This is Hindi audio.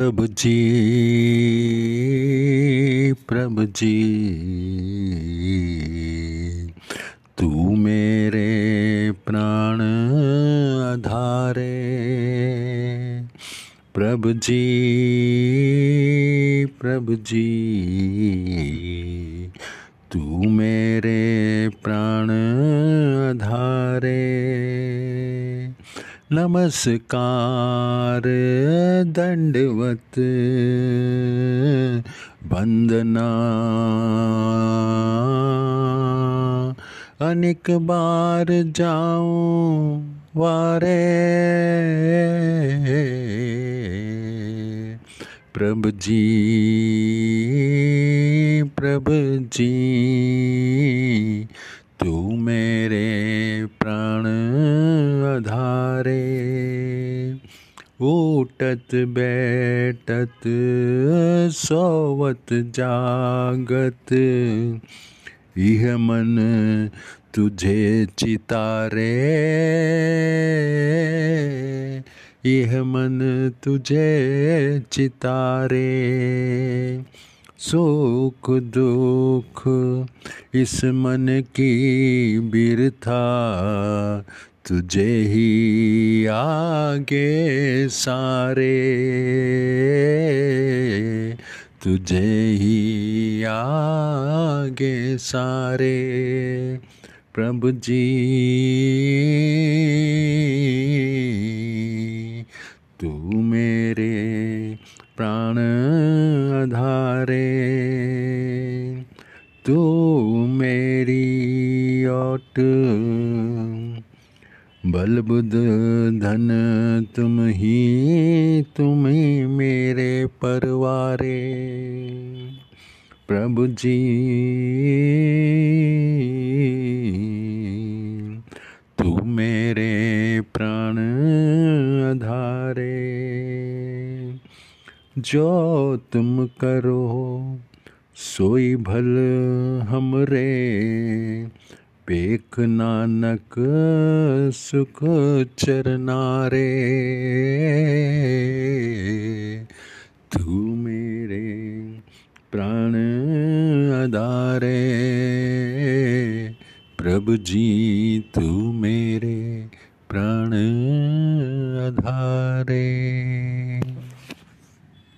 प्रभु जी प्रभु जी तू मेरे प्राण आधारे। प्रभु जी प्रभु जी नमस्कार, दंडवत बंदना अनेक बार जाऊँ, वारे। प्रभु जी प्रभु जी, तू मेरे प्राण आधारे। ऊटत बैठत, सोवत जागत। यह मन तुझे चितारे। यह मन तुझे चितारे। सुख दुख इस मन की बिरथा तुझे ही आगे सारे। तुझे ही आगे सारे। प्रभु जी। तू मेरे प्राण आधारे। तू मेरी ओट। बल बुद्ध धन तुम ही तुम ही मेरे परवारे। प्रभु जी, तू मेरे प्राण आधारे। जो तुम करो, सोई भल हमरे। पेख नानक सुख चरनारे तू मेरे प्राण आधारे प्रभु जी तू मेरे प्राण आधारे